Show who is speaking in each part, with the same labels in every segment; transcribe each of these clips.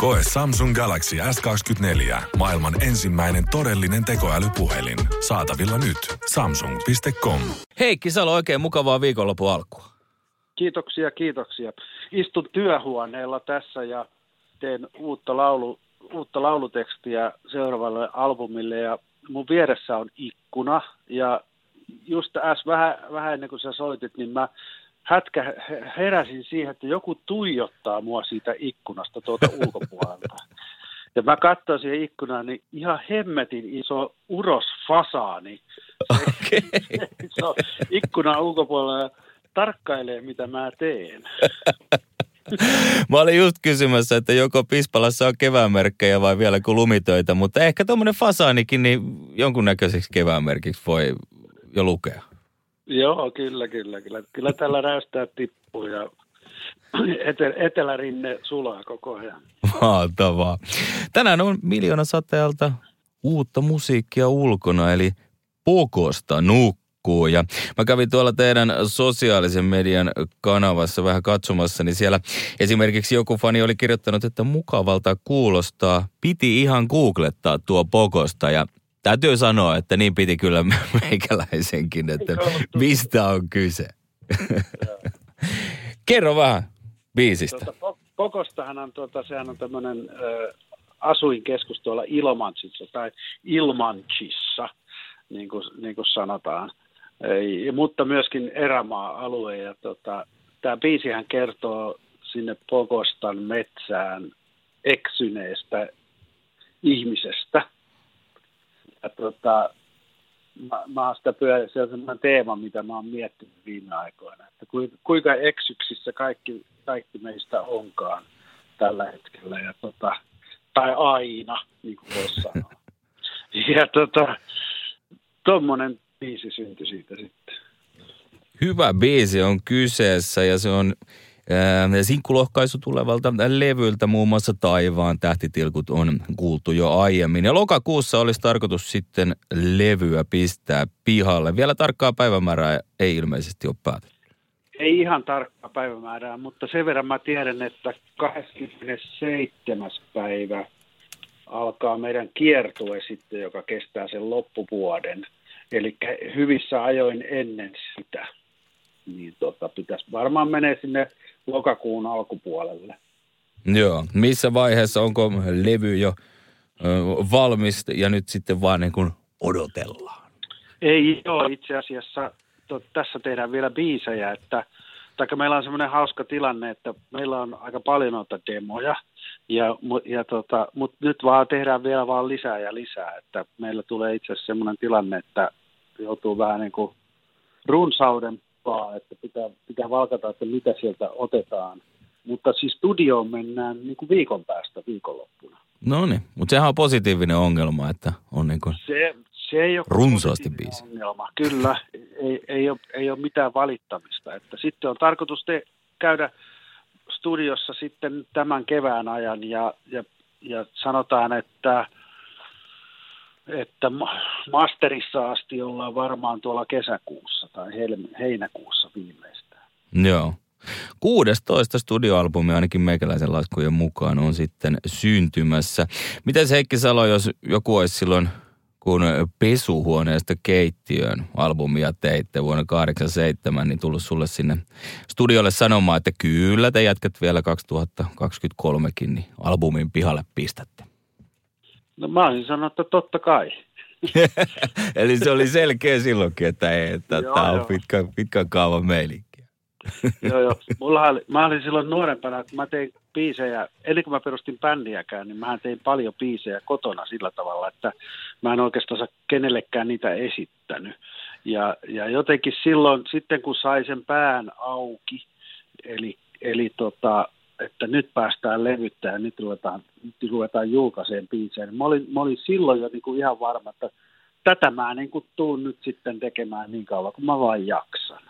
Speaker 1: Koe Samsung Galaxy S24. Maailman ensimmäinen todellinen tekoälypuhelin. Saatavilla nyt. Samsung.com.
Speaker 2: Heikki Salo, oikein mukavaa viikonlopun alkua.
Speaker 3: Kiitoksia, kiitoksia. Istun työhuoneella tässä ja teen uutta, laulu, uutta laulutekstiä seuraavalle albumille ja mun vieressä on ikkuna ja just äs vähän, vähän ennen kuin sä soitit, niin mä hätkä heräsin siihen, että joku tuijottaa mua siitä ikkunasta tuolta ulkopuolelta. Ja mä katsoin siihen ikkunaan, niin ihan hemmetin iso urosfasaani. Se, se on ikkunan ulkopuolella tarkkailee, mitä mä teen.
Speaker 2: Mä olin just kysymässä, että joko Pispalassa on keväänmerkkejä vai vielä kuin lumitöitä, mutta ehkä tuommoinen fasaanikin niin jonkunnäköiseksi keväänmerkiksi voi jo lukea.
Speaker 3: Joo, kyllä, kyllä, kyllä. Kyllä tällä räystää tippuu ja etel, etelärinne sulaa koko ajan.
Speaker 2: Mahtavaa. Tänään on miljoona sateelta uutta musiikkia ulkona, eli Pokosta nukkuu. Ja mä kävin tuolla teidän sosiaalisen median kanavassa vähän katsomassa, niin siellä esimerkiksi joku fani oli kirjoittanut, että mukavalta kuulostaa. Piti ihan googlettaa tuo Pokosta ja täytyy sanoa, että niin piti kyllä meikäläisenkin, että mistä on kyse. Kerro vähän biisistä.
Speaker 3: Tuota, Pokostahan on, tuota, sehän on tämmöinen äh, asuinkeskus tuolla Ilmantsissa tai Ilmanchissa, niin kuin, niin kuin sanotaan. Ei, mutta myöskin erämaa-alue. Ja tota, tämä biisihän kertoo sinne Pokostan metsään eksyneestä ihmisestä. Ja tota, mä, mä oon sitä pyörä, se on sellainen teema, mitä mä oon miettinyt viime aikoina, että kuinka eksyksissä kaikki, kaikki meistä onkaan tällä hetkellä, ja tota, tai aina, niin kuin voisi sanoa. Ja tota, tuommoinen biisi syntyi siitä sitten.
Speaker 2: Hyvä biisi on kyseessä ja se on sinkkulohkaisu tulevalta levyltä, muun muassa Taivaan tähtitilkut on kuultu jo aiemmin. Ja lokakuussa olisi tarkoitus sitten levyä pistää pihalle. Vielä tarkkaa päivämäärää ei ilmeisesti ole päätetty.
Speaker 3: Ei ihan tarkkaa päivämäärää, mutta sen verran mä tiedän, että 27. päivä alkaa meidän kiertue sitten, joka kestää sen loppuvuoden. Eli hyvissä ajoin ennen sitä. Niin tota, pitäisi varmaan menee sinne lokakuun alkupuolelle.
Speaker 2: Joo. Missä vaiheessa onko levy jo ö, valmis ja nyt sitten vaan niin kuin odotellaan?
Speaker 3: Ei ole itse asiassa. To, tässä tehdään vielä biisejä, että taikka meillä on semmoinen hauska tilanne, että meillä on aika paljon noita demoja, ja, ja tota, mutta nyt vaan tehdään vielä vaan lisää ja lisää, että meillä tulee itse asiassa semmoinen tilanne, että joutuu vähän niin kuin runsauden paa, että pitää, pitää valkata, että mitä sieltä otetaan. Mutta siis studioon mennään niin kuin viikon päästä viikonloppuna.
Speaker 2: No niin, mutta sehän on positiivinen ongelma, että on niin kuin
Speaker 3: Se, se ei ole
Speaker 2: runsaasti biisi.
Speaker 3: ongelma. Kyllä, ei, ei, ole, ei ole mitään valittamista. Että sitten on tarkoitus te, käydä studiossa sitten tämän kevään ajan ja, ja, ja sanotaan, että, että masterissa asti ollaan varmaan tuolla kesäkuussa tai helmi, heinäkuussa viimeistään.
Speaker 2: Joo. 16 studioalbumi ainakin meikäläisen laskujen mukaan on sitten syntymässä. Miten Heikki Salo, jos joku olisi silloin, kun pesuhuoneesta keittiöön albumia teitte vuonna 87, niin tullut sulle sinne studiolle sanomaan, että kyllä te jatkat vielä 2023kin, niin albumin pihalle pistätte.
Speaker 3: No mä olisin sanonut, että totta kai.
Speaker 2: Eli se oli selkeä silloinkin, että ei, että
Speaker 3: Joo,
Speaker 2: tämä on pitkä, pitkän kaavan meininkiä.
Speaker 3: joo, joo. Mulla oli, mä olin silloin nuorempana, että mä tein biisejä, ennen kuin mä perustin bändiäkään, niin mä tein paljon biisejä kotona sillä tavalla, että mä en oikeastaan kenellekään niitä esittänyt. Ja, ja jotenkin silloin, sitten kun sai sen pään auki, eli, eli tota, että nyt päästään levyttämään, nyt ruvetaan, nyt ruvetaan julkaiseen biisejä, niin mä olin, mä olin silloin jo niin kuin ihan varma, että tätä mä niin kuin tuun nyt sitten tekemään niin kauan kuin mä vain jaksan.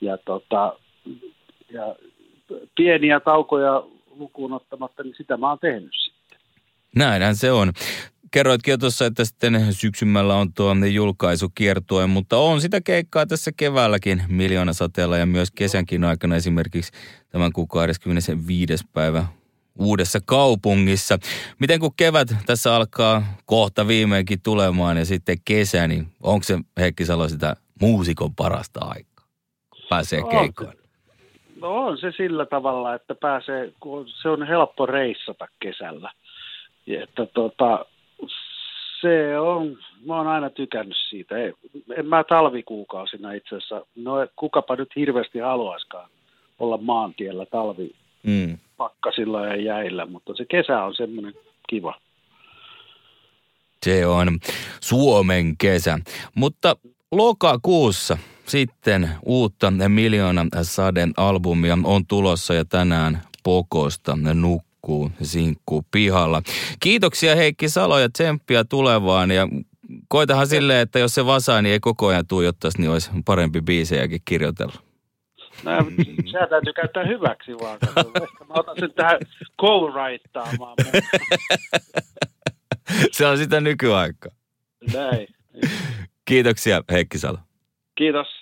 Speaker 3: Ja, tota, ja pieniä taukoja lukuun ottamatta, niin sitä mä oon tehnyt sitten.
Speaker 2: Näinhän se on. Kerroitkin jo tuossa, että sitten syksymällä on tuo julkaisukiertue, mutta on sitä keikkaa tässä keväälläkin miljoona sateella ja myös kesänkin aikana esimerkiksi tämän kuun 25. päivä uudessa kaupungissa. Miten kun kevät tässä alkaa kohta viimeinkin tulemaan ja sitten kesä, niin onko se Heikki Salo sitä muusikon parasta aikaa? Pääsee keikkoon.
Speaker 3: No on se sillä tavalla, että pääsee, se on helppo reissata kesällä. Että tota, se on, mä oon aina tykännyt siitä. Ei, en mä talvikuukausina itse asiassa, no kukapa nyt hirveästi haluaiskaan olla maantiellä talvi mm. pakkasilla ja jäillä, mutta se kesä on semmoinen kiva.
Speaker 2: Se on Suomen kesä. Mutta lokakuussa sitten uutta Miljoona saden albumia on tulossa ja tänään Pokosta nukkuu sinkku pihalla. Kiitoksia Heikki Salo ja tsemppiä tulevaan ja koitahan silleen, että jos se vasaa, niin ei koko ajan tuijottaisi, niin olisi parempi biisejäkin kirjoitella.
Speaker 3: No, sehän täytyy käyttää hyväksi vaan. Mä otan sen tähän co
Speaker 2: Se on sitä nykyaikaa.
Speaker 3: Näin.
Speaker 2: Kiitoksia Heikki Salo.
Speaker 3: Kiitos.